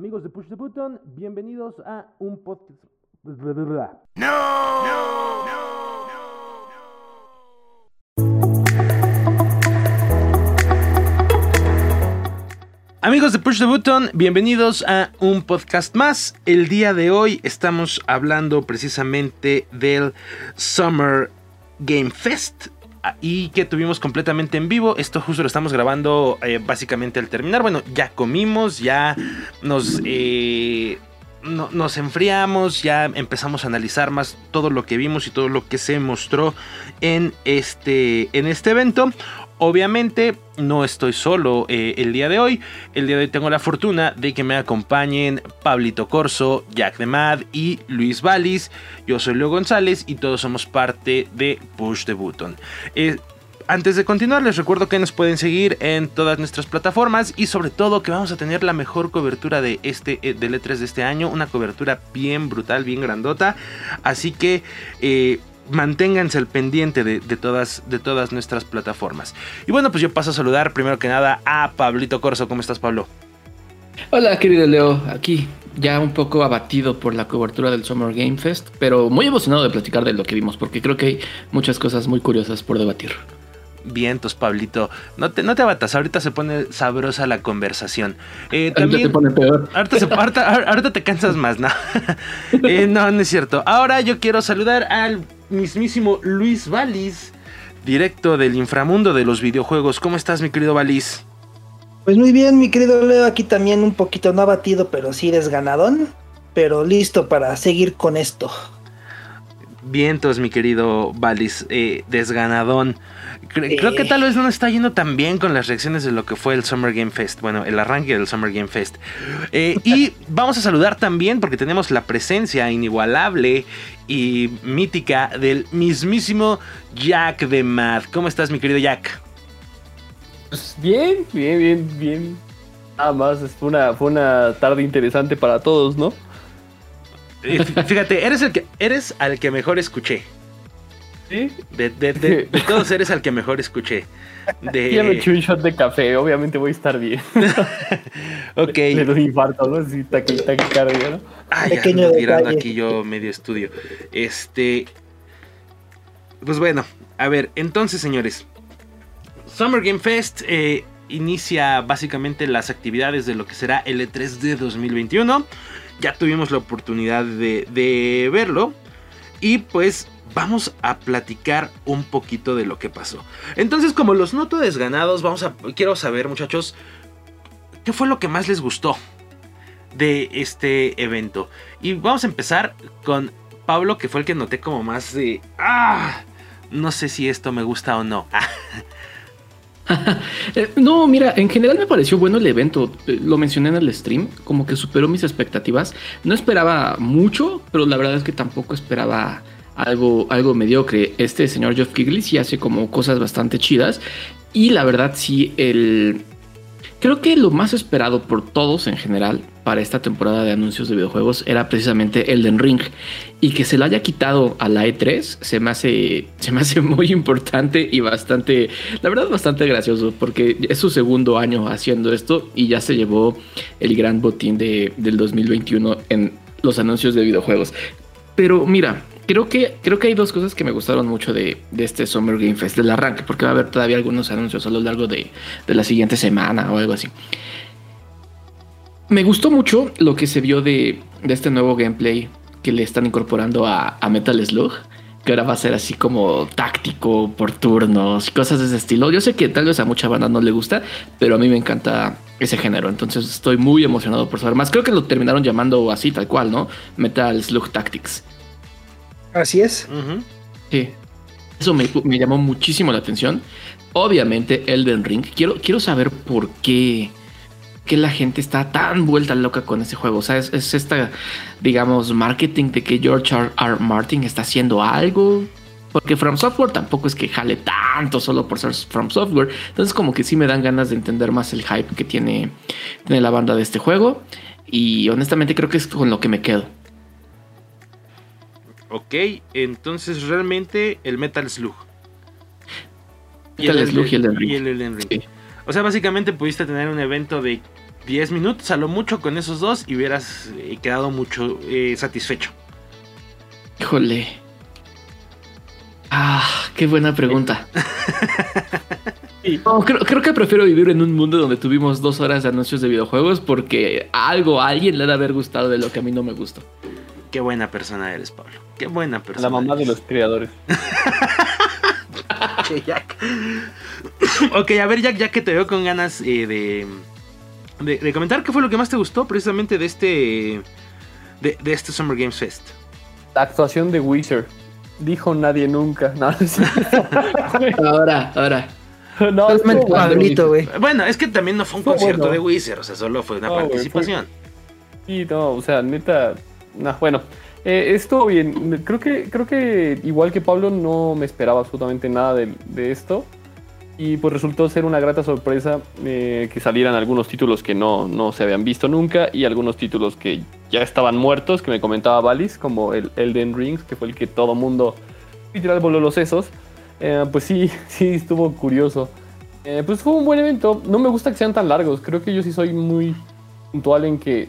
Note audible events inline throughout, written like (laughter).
Amigos de Push the Button, bienvenidos a un podcast. Amigos de Push the Button, bienvenidos a un podcast más. El día de hoy estamos hablando precisamente del Summer Game Fest y que tuvimos completamente en vivo. Esto justo lo estamos grabando eh, básicamente al terminar. Bueno, ya comimos, ya nos, eh, nos enfriamos, ya empezamos a analizar más todo lo que vimos y todo lo que se mostró en este, en este evento. Obviamente no estoy solo eh, el día de hoy. El día de hoy tengo la fortuna de que me acompañen Pablito Corso, Jack de Mad y Luis Valis. Yo soy Leo González y todos somos parte de Push the Button. Eh, antes de continuar, les recuerdo que nos pueden seguir en todas nuestras plataformas y sobre todo que vamos a tener la mejor cobertura de este eh, del E3 de este año, una cobertura bien brutal, bien grandota. Así que manténganse al pendiente de, todas, de todas nuestras plataformas. Y bueno, pues yo paso a saludar primero que nada a Pablito Corso. ¿Cómo estás, Pablo? Hola, querido Leo. Aquí ya un poco abatido por la cobertura del Summer Game Fest, pero muy emocionado de platicar de lo que vimos, porque creo que hay muchas cosas muy curiosas por debatir. Vientos, Pablito. No te, no te abatas, ahorita se pone sabrosa la conversación. Eh, también, te pone peor. Ahorita, te cansas más, ¿no? (laughs) Eh, no, no es cierto. Ahora yo quiero saludar al mismísimo Luis Valis, directo del inframundo de los videojuegos. ¿Cómo estás, mi querido Valis? Pues muy bien, mi querido Leo, aquí también un poquito no abatido, pero sí desganadón, pero listo para seguir con esto. Vientos, mi querido Valis, eh, desganadón. Creo que tal vez no está yendo tan bien con las reacciones de lo que fue el Summer Game Fest. Bueno, el arranque del Summer Game Fest. Eh, y (laughs) vamos a saludar también porque tenemos la presencia inigualable y mítica del mismísimo Jack de Mad. ¿Cómo estás, mi querido Jack? Pues bien, bien, bien, bien. Nada más, fue una, fue una tarde interesante para todos, ¿no? Eh, fíjate, eres el que eres al que mejor escuché. De, (laughs) todos eres al que mejor escuché. De... Ya me eché un shot de café, obviamente voy a estar bien. (laughs) ok. Me doy infarto, ¿no? Sí, taquicardia, ¿no? Ah, ya Pequeño tirando aquí yo medio estudio. Este. Pues bueno, a ver, entonces, señores. Summer Game Fest eh, inicia básicamente las actividades de lo que será el E3 de 2021. Ya tuvimos la oportunidad de, verlo. Y pues vamos a platicar un poquito de lo que pasó. Entonces, como los noto desganados, vamos a quiero saber, muchachos, ¿qué fue lo que más les gustó de este evento? Y vamos a empezar con Pablo, que fue el que noté como más de ah, no sé si esto me gusta o no. (laughs) (laughs) Eh, no, mira, en general me pareció bueno el evento. Eh, lo mencioné en el stream, como que superó mis expectativas. No esperaba mucho, pero la verdad es que tampoco esperaba algo, algo mediocre. Este señor Geoff Kigley sí hace como cosas bastante chidas. Y la verdad, sí, el. Creo que lo más esperado por todos en general para esta temporada de anuncios de videojuegos era precisamente Elden Ring. Y que se lo haya quitado a la E3 se me hace, se me hace (laughs) muy importante y bastante, la verdad, bastante gracioso. Porque es su segundo año haciendo esto y ya se llevó el gran botín de, del 2021 en los anuncios de videojuegos. Pero mira, creo que, creo que hay dos cosas que me gustaron mucho de, este Summer Game Fest, del arranque, porque va a haber todavía algunos anuncios a lo largo de, la siguiente semana o algo así. Me gustó mucho lo que se vio de, este nuevo gameplay que le están incorporando a, Metal Slug que ahora va a ser así como táctico por turnos y cosas de ese estilo. Yo sé que tal vez a mucha banda no le gusta, pero a mí me encanta ese género. Entonces estoy muy emocionado por saber más. Creo que lo terminaron llamando así, tal cual, ¿no? Metal Slug Tactics. Así es. Sí. Eso me, llamó muchísimo la atención. Obviamente, Elden Ring. Quiero, quiero saber por qué, qué la gente está tan vuelta loca con ese juego. O sea, es, es esta, digamos, marketing de que George R. R. Martin está haciendo algo. Porque From Software tampoco es que jale tanto solo por ser From Software. Entonces, como que sí me dan ganas de entender más el hype que tiene, tiene la banda de este juego. Y honestamente creo que es con lo que me quedo. Ok, entonces realmente el Metal Slug. Metal Slug y el Elden Ring. O sea, básicamente pudiste tener un evento de 10 minutos a lo mucho con esos dos y hubieras eh, quedado mucho eh, satisfecho. Híjole. Ah, qué buena pregunta. (laughs) No, creo, creo que prefiero vivir en un mundo donde tuvimos dos horas de anuncios de videojuegos porque algo a alguien le ha de haber gustado de lo que a mí no me gustó. Qué buena persona eres, Pablo. Qué buena persona. La mamá de los creadores. (laughs) Che, Jack. (coughs) ok, a ver, Jack, ya que te veo con ganas eh, de, de, de comentar, ¿qué fue lo que más te gustó precisamente de este de, de este Summer Games Fest? La actuación de Wizard. Dijo nadie nunca. (laughs) No. Ahora, ahora. no bueno. Pablito, güey. Bueno, es que también no fue un Fue concierto bueno. de Wizard, o sea, solo fue una No, participación. Sí, no, o sea, neta. nah, bueno, eh, estuvo bien. Creo que, creo que igual que Pablo, no me esperaba absolutamente nada de, de esto. Y pues resultó ser una grata sorpresa eh, que salieran algunos títulos que no, no se habían visto nunca y algunos títulos que ya estaban muertos, que me comentaba Valis, como el Elden Rings, que fue el que todo mundo literal voló los sesos. Eh, pues sí, (laughs) sí, estuvo curioso. Eh, pues fue un buen evento. No me gusta que sean tan largos. Creo que yo sí soy muy puntual en que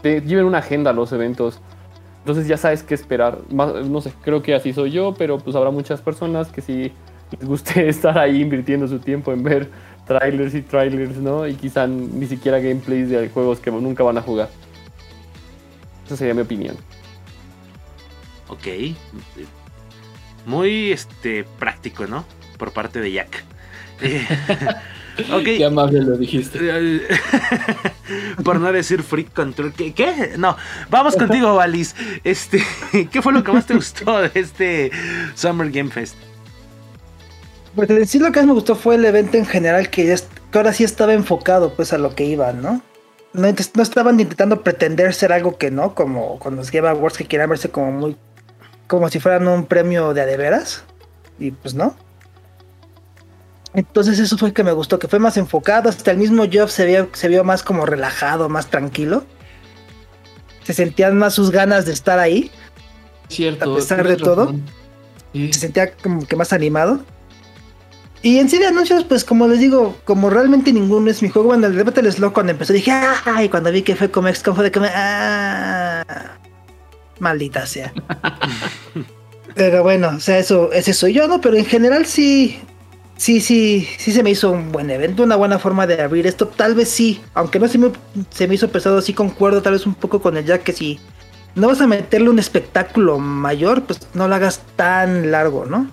te lleven una agenda los eventos. Entonces ya sabes qué esperar. Más- no sé, creo que así soy yo, pero pues habrá muchas personas que sí les guste (laughs) estar ahí invirtiendo su tiempo en ver trailers y trailers, ¿no? Y quizá ni siquiera gameplays de juegos que nunca van a jugar. Esa sería mi opinión. Ok. Muy este práctico, ¿no? Por parte de Jack. (laughs) Eh, (laughs) ok. Qué amable lo dijiste. Por no decir Freak Control. ¿Qué? ¿Qué? No. Vamos contigo, Valis. Este, ¿qué fue lo que más te gustó de este Summer Game Fest? Pues en sí lo que más me gustó fue el evento en general, que, est- que ahora sí estaba enfocado pues a lo que iban, ¿no? No, estaban intentando pretender ser algo que no, como con los Game Awards que quieran verse como muy, como si fueran un premio de a de veras, y pues no. Entonces eso fue que me gustó, que fue más enfocado, hasta el mismo Geoff se vio, se vio más como relajado, más tranquilo. Se sentían más sus ganas de estar ahí. Cierto. A pesar de todo. Sí. se sentía como que más animado. Y en sí de anuncios, pues como les digo, como realmente ninguno es mi juego, bueno, el de Battle Slow cuando empezó dije, ¡ay! Cuando vi que fue como XCOM fue de que me, ¡ah! Maldita sea. (laughs) Pero bueno, o sea, eso, ese soy yo, ¿no? Pero en general sí, sí, sí, sí se me hizo un buen evento, una buena forma de abrir esto. Tal vez sí, aunque no se me, se me hizo pesado, sí concuerdo tal vez un poco con el Jack que si no vas a meterle un espectáculo mayor, pues no lo hagas tan largo, ¿no?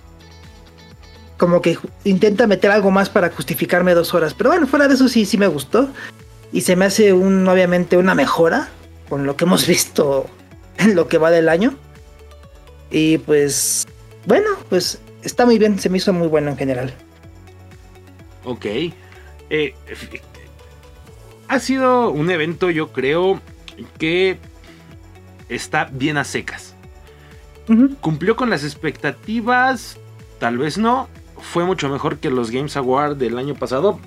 Como que intenta meter algo más para justificarme dos horas. Pero bueno, fuera de eso sí, sí me gustó. Y se me hace un, obviamente una mejora con lo que hemos (laughs) visto en lo que va del año. Y pues, bueno, pues está muy bien, se me hizo muy bueno en general. Ok. Eh, ha sido un evento, yo creo, que está bien a secas. ¿Cumplió con las expectativas? Tal vez no. ¿Fue mucho mejor que los Games Award del año pasado?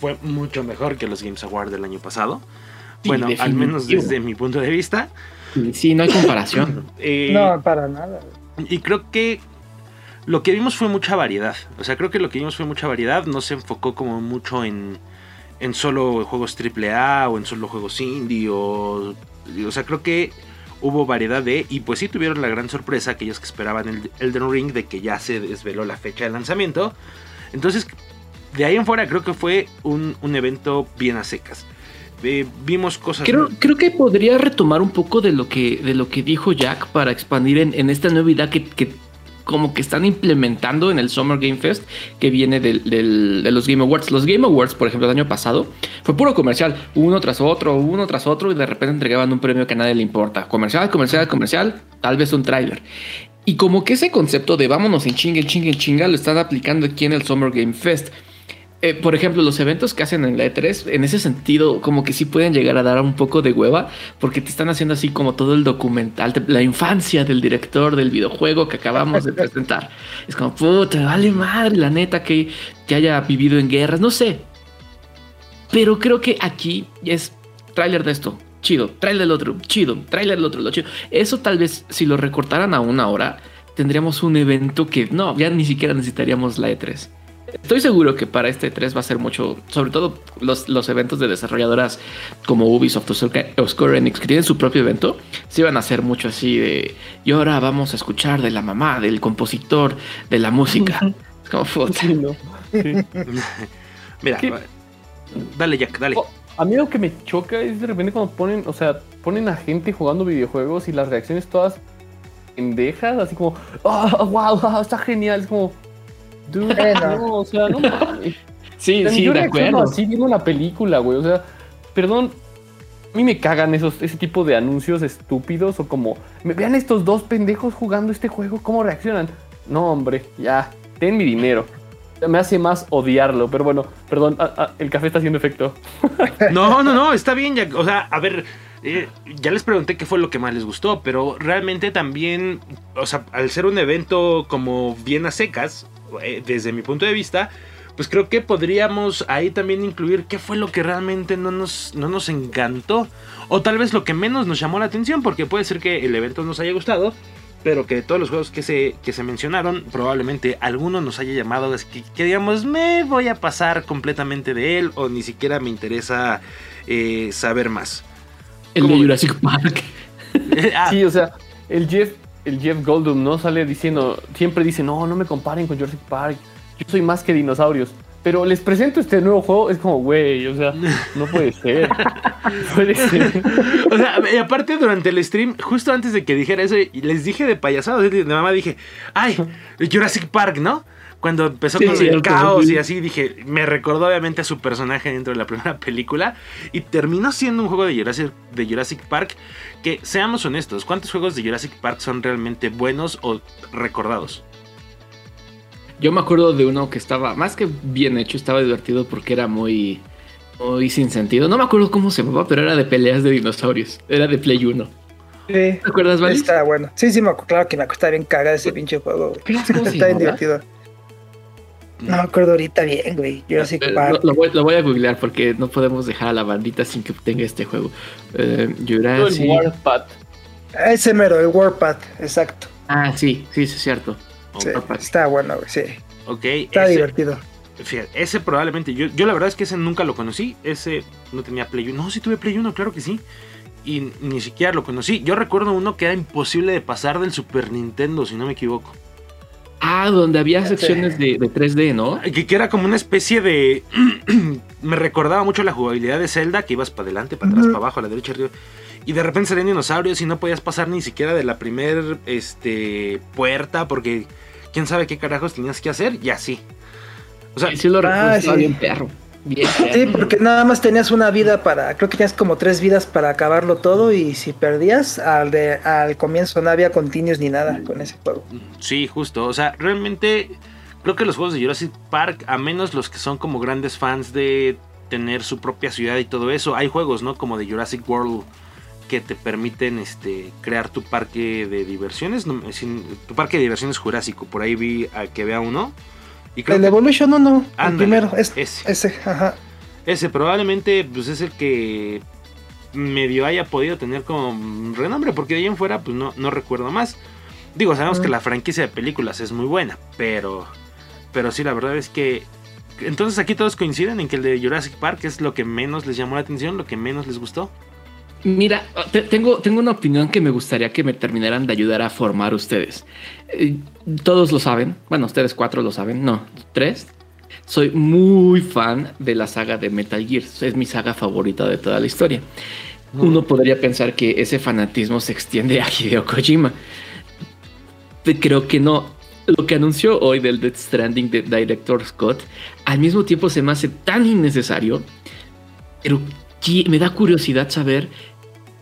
Fue mucho mejor que los Games Award del año pasado. Sí, bueno, al menos desde mi punto de vista. Sí, Sí, no hay comparación. (laughs) Eh, No, para nada. Y creo que lo que vimos fue mucha variedad. O sea, creo que lo que vimos fue mucha variedad. No se enfocó como mucho en, en solo juegos AAA o en solo juegos indie. O, o sea, creo que hubo variedad de... Y pues sí tuvieron la gran sorpresa, aquellos que esperaban el Elden Ring, de que ya se desveló la fecha de lanzamiento. Entonces, de ahí en fuera creo que fue un, un evento bien a secas. Eh, vimos cosas... Creo, muy- creo que podría retomar un poco de lo que, de lo que dijo Jack para expandir en, en esta nueva idea que, que como que están implementando en el Summer Game Fest que viene de los Game Awards. Los Game Awards, por ejemplo, el año pasado fue puro comercial, uno tras otro, uno tras otro y de repente entregaban un premio que a nadie le importa. Comercial, comercial, comercial, tal vez un tráiler. Y como que ese concepto de vámonos en chinga, en en chinga lo están aplicando aquí en el Summer Game Fest. Eh, por ejemplo, los eventos que hacen en la E3, en ese sentido, como que sí pueden llegar a dar un poco de hueva, porque te están haciendo así como todo el documental, la infancia del director del videojuego que acabamos de (laughs) presentar. Es como, puta, vale madre, la neta, que, que haya vivido en guerras, no sé. Pero creo que aquí es tráiler de esto, chido, tráiler del otro, chido, tráiler del otro, lo chido. Eso tal vez, si lo recortaran a una hora, tendríamos un evento que no, ya ni siquiera necesitaríamos la E3. Estoy seguro que para este 3 va a ser mucho, sobre todo los, los eventos de desarrolladoras como Ubisoft o Square Enix que tienen su propio evento, sí van a ser mucho así de, y ahora vamos a escuchar de la mamá, del compositor, de la música. (laughs) Es como foto. Sí, no. Sí. Mira, ¿Qué? dale Jack, dale. Oh, A mí lo que me choca es de repente cuando ponen, o sea, ponen a gente jugando videojuegos y las reacciones todas pendejas, así como, oh, wow, está genial, es como, dude, (laughs) Eh, no. o sea, no mames. (laughs) Sí, O sea, sí, yo de acuerdo. así viendo una película, güey, o sea, perdón, a mí me cagan esos, ese tipo de anuncios estúpidos o como, me vean estos dos pendejos jugando este juego, ¿cómo reaccionan? No, hombre, ya, ten mi dinero. Me hace más odiarlo, pero bueno, perdón, el café está haciendo efecto. (laughs) No, no, no, está bien, Jack. O sea, a ver, eh, ya les pregunté qué fue lo que más les gustó, pero realmente también, o sea, al ser un evento como bien a secas, desde mi punto de vista, pues creo que podríamos ahí también incluir qué fue lo que realmente no nos, no nos encantó. O tal vez lo que menos nos llamó la atención, porque puede ser que el evento nos haya gustado, pero que de todos los juegos que se, que se mencionaron, probablemente alguno nos haya llamado, es que, que digamos, me voy a pasar completamente de él, o ni siquiera me interesa eh, saber más. El de. Jurassic Park. (laughs) Ah, Sí, o sea, el Jeff, el Jeff Goldblum no sale diciendo, siempre dice, no, no me comparen con Jurassic Park, yo soy más que dinosaurios. Pero les presento este nuevo juego, es como, güey, o sea, no puede ser. (laughs) Puede ser. O sea, y aparte durante el stream, justo antes de que dijera eso, les dije de payasado, de mamá dije, ay, Jurassic Park, ¿no? Cuando empezó Sí, con el cierto, caos sí. y así, dije, me recordó obviamente a su personaje dentro de la primera (laughs) película. Y terminó siendo un juego de Jurassic, de Jurassic Park que, seamos honestos, ¿cuántos juegos de Jurassic Park son realmente buenos o recordados? Yo me acuerdo de uno que estaba más que bien hecho, estaba divertido porque era muy, muy sin sentido. No me acuerdo cómo se llamaba, pero era de peleas de dinosaurios. Era de Play 1. Sí. ¿Te acuerdas, Vali? Está bueno. Sí, sí, me acuerdo. Claro que me acuerdo bien cagada ese pinche juego, güey. (laughs) ¿Cómo se Está bien divertido. No me acuerdo ahorita bien, güey. Jurassic Eh, Park. Lo, lo voy, lo voy a googlear porque no podemos dejar a la bandita sin que tenga este juego. Eh, Todo el Jurassic. Warpath. Ese mero, el Warpath, exacto. Ah, sí, sí, sí, es cierto. Sí, está bueno, güey. Sí, Ok, está ese- divertido. Fíjate, ese probablemente, yo, yo la verdad es que ese nunca lo conocí, ese no tenía Play 1, no, sí tuve Play 1, claro que sí, y ni siquiera lo conocí, yo recuerdo uno que era imposible de pasar del Super Nintendo, si no me equivoco, Ah, donde había Sí. secciones de, de 3D, ¿no? que, que era como una especie de, (clears throat) me recordaba mucho la jugabilidad de Zelda, que ibas para adelante, para atrás, para abajo, a la derecha, arriba, y de repente salían dinosaurios y no podías pasar ni siquiera de la primer, este, puerta, porque quién sabe qué carajos tenías que hacer, y así. O sea, Sí, sí lo Ah, sí. bien perro. Bien. Sí, porque nada más tenías una vida para, creo que tenías como tres vidas para acabarlo todo y si perdías al de al comienzo no había continuos ni nada con ese juego. Sí, justo. O sea, realmente creo que los juegos de Jurassic Park, a menos los que son como grandes fans de tener su propia ciudad y todo eso, hay juegos, ¿no? Como de Jurassic World que te permiten este crear tu parque de diversiones, tu parque de diversiones jurásico. Por ahí vi a que vea uno. Y creo El que Evolution 1, el Ándale, primero, es, ese. ese, ajá. ese probablemente pues, es el que medio haya podido tener como renombre, porque de ahí en fuera pues no, no recuerdo más. Digo, sabemos Mm. que la franquicia de películas es muy buena, pero, pero sí, la verdad es que... Entonces aquí todos coinciden en que el de Jurassic Park es lo que menos les llamó la atención, lo que menos les gustó. Mira, te- tengo, tengo una opinión que me gustaría que me terminaran de ayudar a formar ustedes. Eh, todos lo saben, bueno, ustedes cuatro lo saben, no, tres. Soy muy fan de la saga de Metal Gear, es mi saga favorita de toda la historia. Uno podría pensar que ese fanatismo se extiende a Hideo Kojima. Creo que no. Lo que anunció hoy del Death Stranding de Director Scott, al mismo tiempo se me hace tan innecesario, pero me da curiosidad saber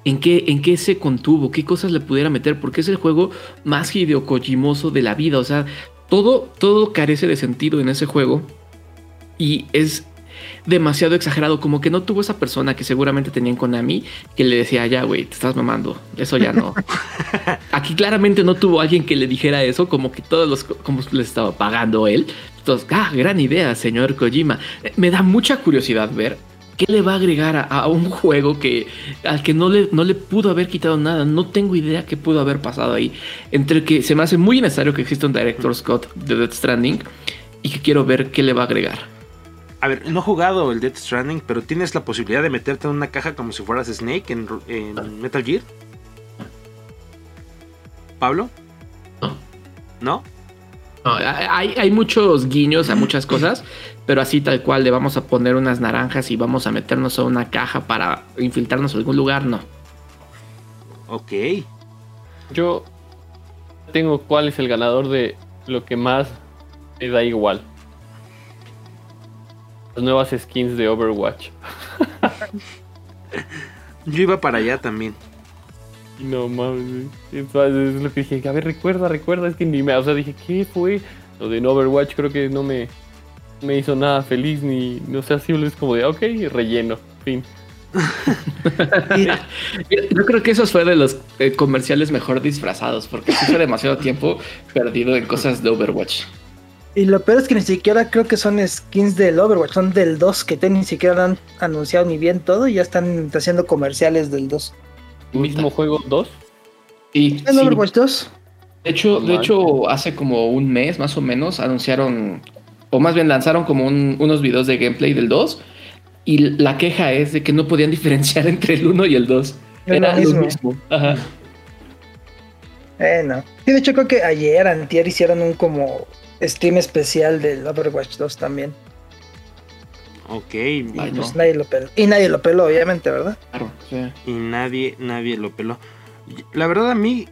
en qué, en qué se contuvo, qué cosas le pudiera meter, porque es el juego más Hideo Kojimoso de la vida. O sea, todo, todo carece de sentido en ese juego y es demasiado exagerado, como que no tuvo esa persona que seguramente tenía en Konami que le decía, ya, güey, te estás mamando, eso ya no. (laughs) Aquí claramente no tuvo alguien que le dijera eso, como que todos los, como le estaba pagando él. Entonces, ah, gran idea, señor Kojima. Eh, Me da mucha curiosidad ver qué le va a agregar a, a un juego que al que no le, no le pudo haber quitado nada. No tengo idea qué pudo haber pasado ahí. Entre que se me hace muy necesario que exista un Director Scott de Death Stranding y que quiero ver qué le va a agregar. A ver, no he jugado el Death Stranding, pero tienes la posibilidad de meterte en una caja como si fueras Snake en, en Metal Gear. ¿Pablo? No. ¿No? No, hay, hay muchos guiños a muchas cosas, pero así tal cual le vamos a poner unas naranjas y vamos a meternos a una caja para infiltrarnos a algún lugar, no. Ok. Yo tengo cuál es el ganador de lo que más me da igual. Las nuevas skins de Overwatch. (laughs) Yo iba para allá también. No mames. Entonces, es lo que dije. A ver, recuerda, recuerda. Es que ni me. O sea, dije, ¿qué fue? Lo de Overwatch creo que no me, me hizo nada feliz ni. No sé, así es como de, ok, relleno. Fin. (laughs) Yo creo que eso fue de los eh, comerciales mejor disfrazados, porque sí fue demasiado tiempo perdido en cosas de Overwatch. Y lo peor es que ni siquiera creo que son skins del Overwatch, son del 2, que ni siquiera han anunciado ni bien todo y ya están haciendo comerciales del 2. ¿Mismo juego 2? Y ¿El sí. Overwatch 2? De hecho, de hecho, hace como un mes más o menos anunciaron, o más bien lanzaron como un- unos videos de gameplay del 2. Y la queja es de que no podían (laughs) diferenciar entre el 1 y el 2. Es Era lo lo mismo. mismo. Ajá. Eh, no. Sí, de hecho creo que ayer, antier, hicieron un como stream especial del Overwatch 2 también. Ok. Y, pues no. nadie lo peló. Y nadie lo peló, obviamente, ¿verdad? Claro, sí. Y nadie, nadie lo peló. La verdad a mí,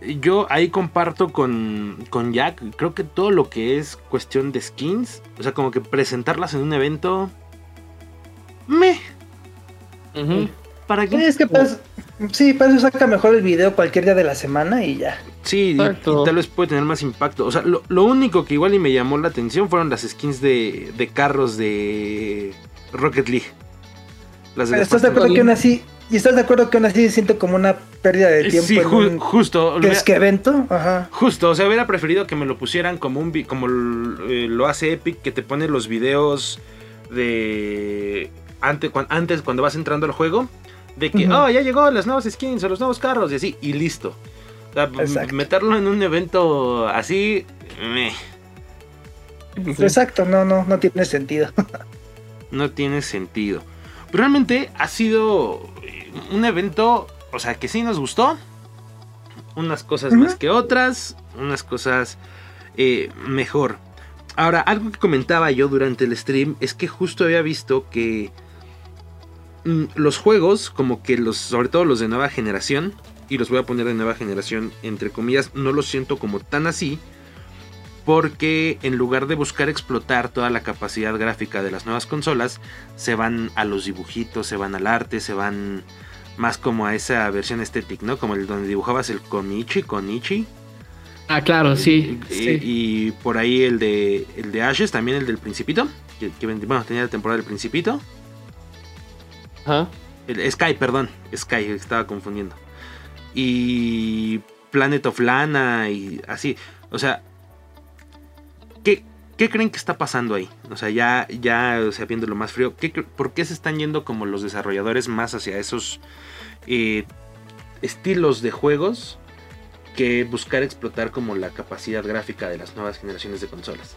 yo ahí comparto con, con Jack, creo que todo lo que es cuestión de skins, o sea, como que presentarlas en un evento... Me, Ujú. ¿para Sí, qué? es que pues, sí, para eso saca mejor el video cualquier día de la semana y ya. Sí, y, tal vez puede tener más impacto. O sea, lo, lo único que igual y me llamó la atención fueron las skins de, de carros de Rocket League. Las de Pero ¿Estás de acuerdo que aún así, y estás de acuerdo que aún así siento como una pérdida de Eh, tiempo Sí, en ju- un justo. que es que evento? Ajá. Justo, o sea, hubiera preferido que me lo pusieran como un como eh, lo hace Epic, que te pone los videos de antes, cuan- antes cuando vas entrando al juego, de que, oh, ya llegó las nuevas skins o los nuevos carros y así, y listo. O sea, Exacto. meterlo en un evento así, meh, sí. Exacto, no, no, no tiene sentido. (laughs) no tiene sentido. Pero realmente ha sido un evento, o sea, que sí nos gustó. Unas cosas más que otras, unas cosas eh, mejor. Ahora, algo que comentaba yo durante el stream es que justo había visto que mm, los juegos, como que los, sobre todo los de nueva generación, y los voy a poner de nueva generación entre comillas, no los siento como tan así, porque en lugar de buscar explotar toda la capacidad gráfica de las nuevas consolas, se van a los dibujitos, se van al arte, se van más como a esa versión estética, ¿no? Como el donde dibujabas el Konichi, Konichi. Ah, claro, sí. Y, sí. y por ahí el de el de Ashes, también el del Principito. Que, bueno, tenía la temporada del Principito. Ajá. El, Sky, perdón. Sky, estaba confundiendo. Y Planet of Lana y así. O sea, ¿qué, creen que está pasando ahí? O sea, ya, ya o sea, viéndolo más frío, ¿qué cre- ¿por qué se están yendo como los desarrolladores más hacia esos eh, estilos de juegos que buscar explotar como la capacidad gráfica de las nuevas generaciones de consolas?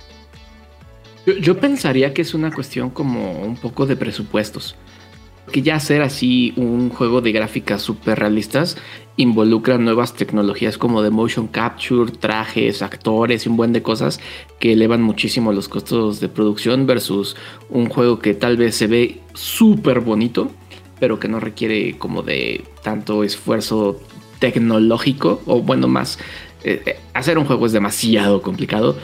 Yo pensaría que es una cuestión como un poco de presupuestos. Que ya hacer así un juego de gráficas súper realistas involucra nuevas tecnologías como de motion capture, trajes, actores y un buen de cosas que elevan muchísimo los costos de producción versus un juego que tal vez se ve súper bonito, pero que no requiere como de tanto esfuerzo tecnológico o bueno más eh, eh, hacer un juego es demasiado complicado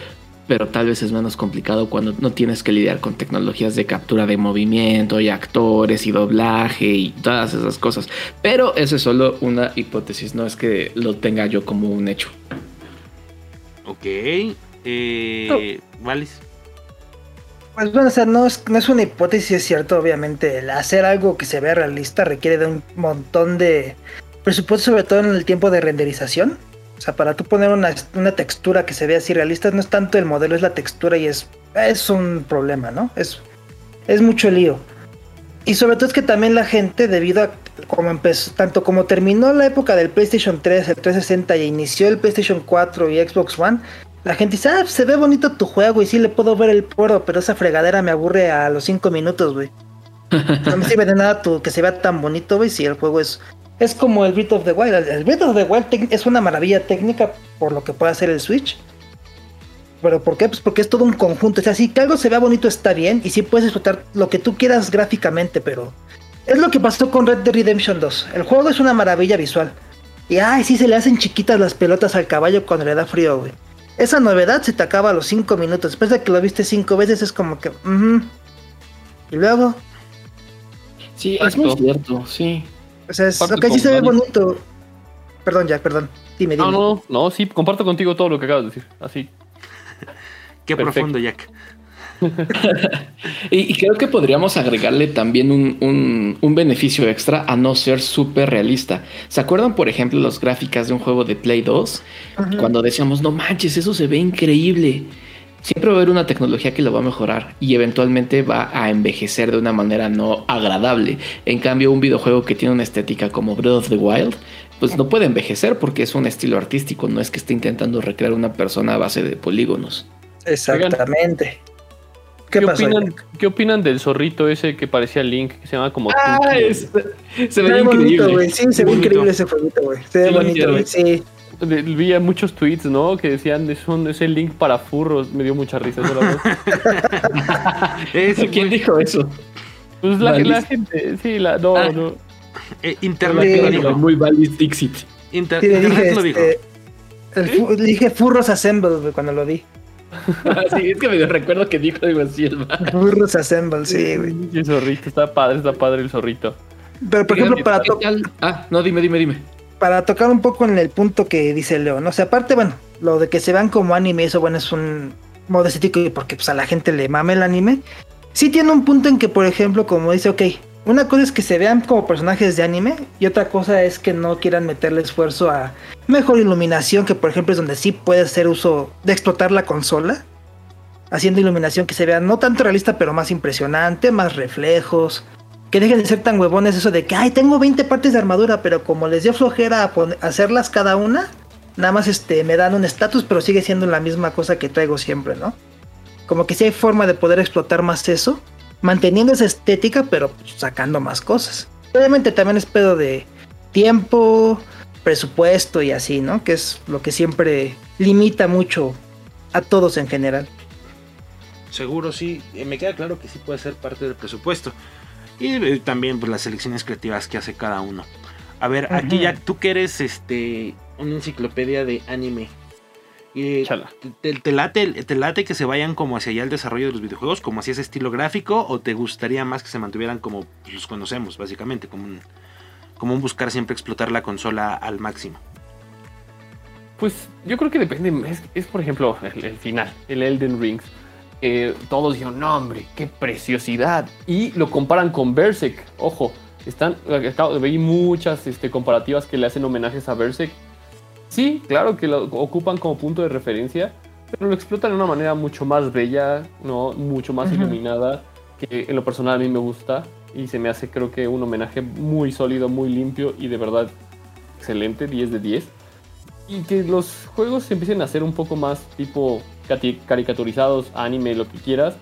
pero tal vez es menos complicado cuando no tienes que lidiar con tecnologías de captura de movimiento y actores y doblaje y todas esas cosas. Pero eso es solo una hipótesis, no es que lo tenga yo como un hecho. Ok. Eh, Valis. Pues bueno, o sea, no es, no es una hipótesis, es cierto, obviamente. El hacer algo que se vea realista requiere de un montón de presupuesto, sobre todo en el tiempo de renderización. O sea, para tú poner una, una textura que se vea así realista, no es tanto el modelo, es la textura y es, es un problema, ¿no? Es, es mucho lío. Y sobre todo es que también la gente, debido a como empezó, tanto como terminó la época del PlayStation 3, el 360 y inició el PlayStation 4 y Xbox One, La gente dice, ah, se ve bonito tu juego y sí le puedo ver el poro, pero esa fregadera me aburre a los 5 minutos, güey. (laughs) No me sirve de nada tu, que se vea tan bonito, güey, si el juego es... Es como el Breath of the Wild. El Breath of the Wild es una maravilla técnica por lo que puede hacer el Switch. ¿Pero por qué? Pues porque es todo un conjunto. O sea, si que algo se vea bonito está bien y sí puedes disfrutar lo que tú quieras gráficamente, pero... Es lo que pasó con Red Dead Redemption 2. El juego es una maravilla visual. Y ay, sí se le hacen chiquitas las pelotas al caballo cuando le da frío, güey. Esa novedad se te acaba a los 5 minutos. Después de que lo viste 5 veces es como que... ujú. Y luego... Sí, es muy cierto, sí. O sea, es, ok, sí se ve bonito. Perdón, Jack, perdón. Dime, dime. No, no, no, sí, comparto contigo todo lo que acabas de decir. Así. (laughs) Qué Perfecto. profundo, Jack. (laughs) Y, y creo que podríamos agregarle también un, un- un beneficio extra a no ser súper realista. ¿Se acuerdan, por ejemplo, las gráficas de un juego de Play 2? Ujú. Cuando decíamos, no manches, eso se ve increíble. Siempre va a haber una tecnología que lo va a mejorar y eventualmente va a envejecer de una manera no agradable. En cambio, un videojuego que tiene una estética como Breath of the Wild, pues no puede envejecer porque es un estilo artístico, no es que esté intentando recrear una persona a base de polígonos. Exactamente. ¿Qué, ¿Qué, pasó? opinan? ¿Qué opinan del zorrito ese que parecía Link, que se llama como Ah, es- se Se ve bonito, increíble. güey. Sí, se ve Bonito. increíble ese jueguito, güey. Se ve bonito, güey. Sí. Vi muchos tweets, ¿no? Que decían, es, un, es el link para furros. Me dio mucha risa. eso, la verdad. Es, ¿Quién dijo eso? pues la, gente, sí, la, no, Ah. no. eh, Internet Sí. lo dijo. Muy Valis Dixit. Inter- Sí, Internet dije, lo dijo. este, el fu- le dije Furros Assemble, cuando lo vi. sí, es que me recuerdo que dijo algo así el. Furros Assemble, sí, güey. Sí, El zorrito, está padre, está padre el zorrito. Pero, por ejemplo, para, to- Ah, no, dime, dime, dime. Para tocar un poco en el punto que dice Leo, ¿no? O sea, aparte, bueno, lo de que se vean como anime, eso, bueno, es un modo estético porque pues a la gente le mame el anime. Sí tiene un punto en que, por ejemplo, como dice, ok, una cosa es que se vean como personajes de anime y otra cosa es que no quieran meterle esfuerzo a mejor iluminación, que por ejemplo es donde sí puede hacer uso de explotar la consola, haciendo iluminación que se vea no tanto realista, pero más impresionante, más reflejos, que dejen de ser tan huevones eso de que, ay, tengo 20 partes de armadura, pero como les dio flojera a hacerlas cada una, nada más este, me dan un estatus, pero sigue siendo la misma cosa que traigo siempre, ¿no? Como que sí hay forma de poder explotar más eso, manteniendo esa estética, pero sacando más cosas. Obviamente también es pedo de tiempo, presupuesto y así, ¿no? Que es lo que siempre limita mucho a todos en general. Seguro sí, eh, me queda claro que sí puede ser parte del presupuesto. Y eh, también pues, las selecciones creativas que hace cada uno. A ver, aquí ya tú que eres este una enciclopedia de anime. eh. ¿te, te late, ¿Te late que se vayan como hacia allá el desarrollo de los videojuegos? ¿Como hacia ese estilo gráfico? ¿O te gustaría más que se mantuvieran como pues, los conocemos, básicamente? Como un, como un buscar siempre explotar la consola al máximo. Pues yo creo que depende. Es, es, por ejemplo, el, el final, el Elden Rings. Eh, todos dijeron, no, hombre, qué preciosidad. Y lo comparan con Berserk. Ojo, están, veí muchas este, comparativas que le hacen homenajes a Berserk. Sí, claro que lo ocupan como punto de referencia, pero lo explotan de una manera mucho más bella, ¿no? mucho más iluminada, que en lo personal a mí me gusta. Y se me hace, creo que, un homenaje muy sólido, muy limpio y de verdad excelente, 10 de 10 y que los juegos se empiecen a hacer un poco más tipo caricaturizados, anime, lo que quieras,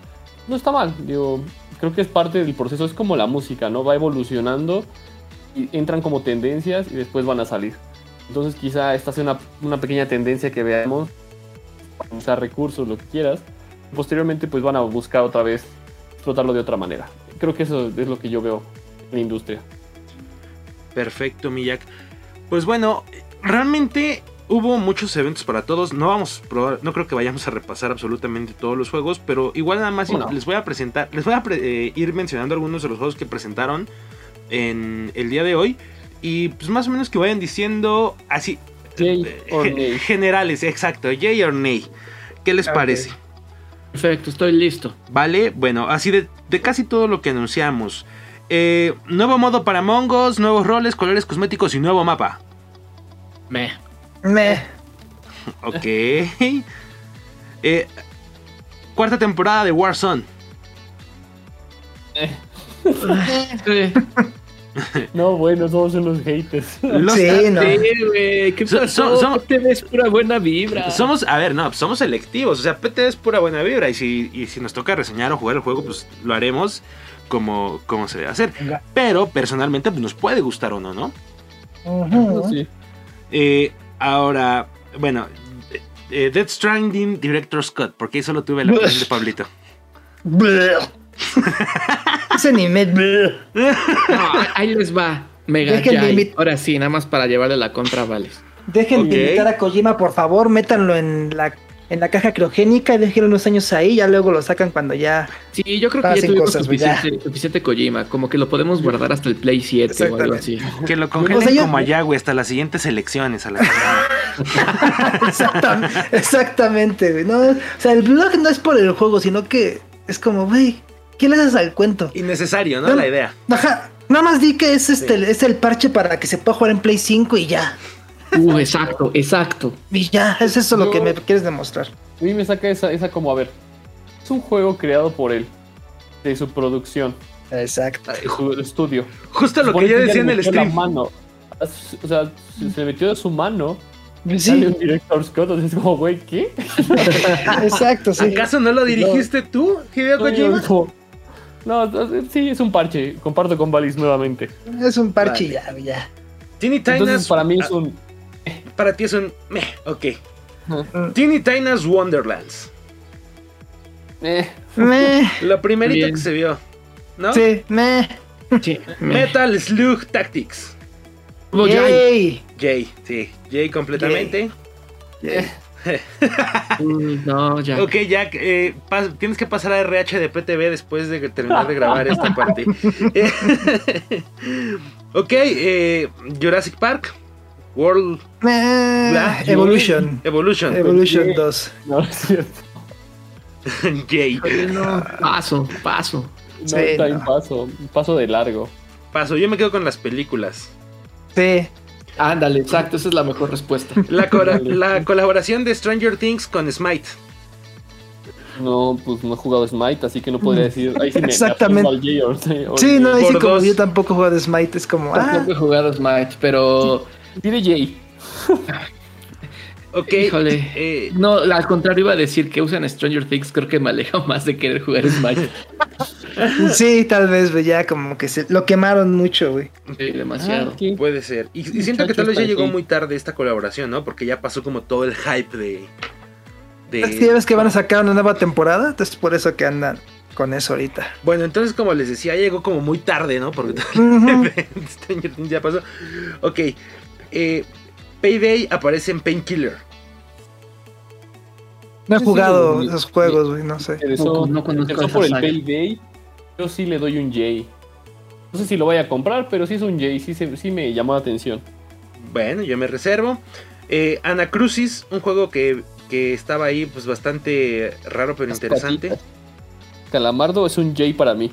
no está mal. Digo, creo que es parte del proceso, es como la música, ¿no? Va evolucionando y entran como tendencias y después van a salir. Entonces quizá esta sea una, una pequeña tendencia que veamos, usar recursos, lo que quieras. Posteriormente pues van a buscar otra vez explotarlo de otra manera. Creo que eso es lo que yo veo en la industria. Perfecto, Miyak. Pues bueno, realmente hubo muchos eventos para todos. No vamos a probar, no creo que vayamos a repasar absolutamente todos los juegos, pero igual nada más les voy a presentar, les voy a pre- eh, ir mencionando algunos de los juegos que presentaron en el día de hoy y pues más o menos que vayan diciendo así Yay eh, or nay. generales, exacto, yay or nay. ¿Qué les parece? Perfecto, estoy listo. Vale, bueno, así de, de casi todo lo que anunciamos. Eh, nuevo modo para mongos, nuevos roles, colores cosméticos y nuevo mapa. Me. Me. Ok. Eh, cuarta temporada de Warzone. Eh, Eh, No, bueno, somos unos haters. Los- Sí, no. Güey, ¿qué So- pasó? so- somos- te ves pura buena vibra. Somos, a ver, no, somos selectivos. O sea, PT es pura buena vibra. Y si, y si nos toca reseñar o jugar el juego, pues lo haremos como, como se debe hacer. Pero personalmente, pues nos puede gustar o no, ¿no? Ujú. Sí. Eh, ahora, bueno, eh, eh, Death Stranding Director Scott, porque ahí solo tuve la opinión de Pablito. (laughs) Ese anime. No, ahí- les va. Mega Dejen de Jai. Ahora sí, nada más para llevarle la contra a Vales. Dejen de invitar a Kojima, por favor, métanlo en la, en la caja criogénica y déjenlo unos años ahí, ya luego lo sacan cuando ya. Sí, yo creo que ya tuvimos cosas, ya. suficiente, suficiente Kojima. Como que lo podemos guardar hasta el Play 7 o algo así. Que lo congelen O sea, yo- como allá, güey, hasta las siguientes elecciones. A la (laughs) Exactam- Exactamente, güey. No, o sea, el blog no es por el juego, sino que es como, güey, ¿qué le haces al cuento? Innecesario, ¿no? No. La idea. Ajá, nada más di que es este es el parche para que se pueda jugar en Play 5 y ya. Uh, exacto, exacto. Y ya, es eso lo que me quieres demostrar. A mí me saca esa, esa como, a ver, es un juego creado por él, de su producción, Exacto. de su estudio. Justo lo que yo decía en el stream. mano. O sea, se metió de su mano. Sale Sí, un director Scott, entonces es como, güey, ¿qué? (laughs) exacto, sí. ¿Acaso no lo dirigiste tú, Hideo Kojima? No, no, sí, es un parche. Comparto con Valis nuevamente. Es un parche Vale. ya, ya. Entonces, para mí es ah, un. Para ti es un. Meh, ok. Teeny Tina's Wonderlands. eh, Meh, Lo primerito Bien. que se vio. ¿No? sí, meh. Sí. Metal Slug Tactics. Yay. Jay, sí. Jay completamente. Yay. (laughs) Mm, No, ya. Ok, Jack, eh, pas- tienes que pasar a RH de PTV después de terminar de grabar (laughs) esta parte. (laughs) Ok, eh, Jurassic Park. World. Blah, Evolution. Evolution. Evolution Yay. 2. (laughs) no, es cierto. (laughs) Jay. No, paso, paso. No, Sí, está en no. paso. Paso de largo. Paso, yo me quedo con las películas. Sí. Ándale, exacto, esa es la mejor respuesta. (laughs) La, cora- la colaboración de Stranger Things con Smite. No, pues no he jugado Smite, así que no podría decir. Ahí sí me- me Exactamente. abstengo al Jay, o sea, o- Sí, no, ahí sí como dos. yo tampoco juego de Smite, es como, ah, Tampoco he jugado Smite, pero. Dile Jay. (laughs) Ok. Híjole. eh, No, al contrario, iba a decir que usan Stranger Things, creo que me aleja más de querer jugar Smite. (laughs) sí, tal vez, güey, ya como que se lo quemaron mucho, güey. Sí, demasiado. Ah, puede ser. Y, y siento que tal vez ya para llegó muy tarde esta colaboración, ¿no? Porque ya pasó como todo el hype de. de- ya ves que van a sacar una nueva temporada, entonces por eso que andan con eso ahorita. Bueno, entonces, como les decía, llegó como muy tarde, ¿no? Porque. (laughs) Stranger Things ya pasó. Ok. Eh, Payday aparece en Painkiller. No he jugado sí, esos juegos, güey, no sé. Empezó, No conozco por el. Payday. Yo sí le doy un Jay. No sé si lo vaya a comprar, pero sí es un Jay. Sí, se- sí me llamó la atención. Bueno, yo me reservo. Eh, Anacrucis, un juego que, que estaba ahí, pues bastante raro pero Las interesante. patitas. Calamardo es un Jay para mí.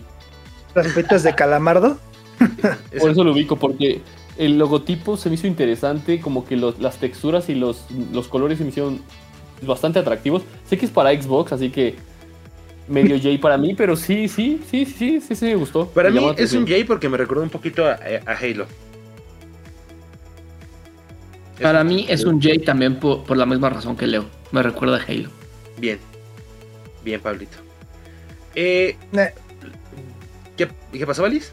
Las patitas de calamardo. (laughs) Por eso lo ubico, porque el logotipo se me hizo interesante, como que los- las texturas y los, los colores se me hicieron bastante atractivos. Sé que es para Xbox, así que medio J para mí, pero sí, sí, sí, sí, sí, sí me gustó. Para Me mí es un. Jay porque me recordó un poquito a, a Halo. Para un- mí es un Jay también por, por la misma razón que Leo. Me recuerda a Halo. Bien. Bien, Pablito. Eh, Eh, ¿qué, ¿Qué pasó, Alice?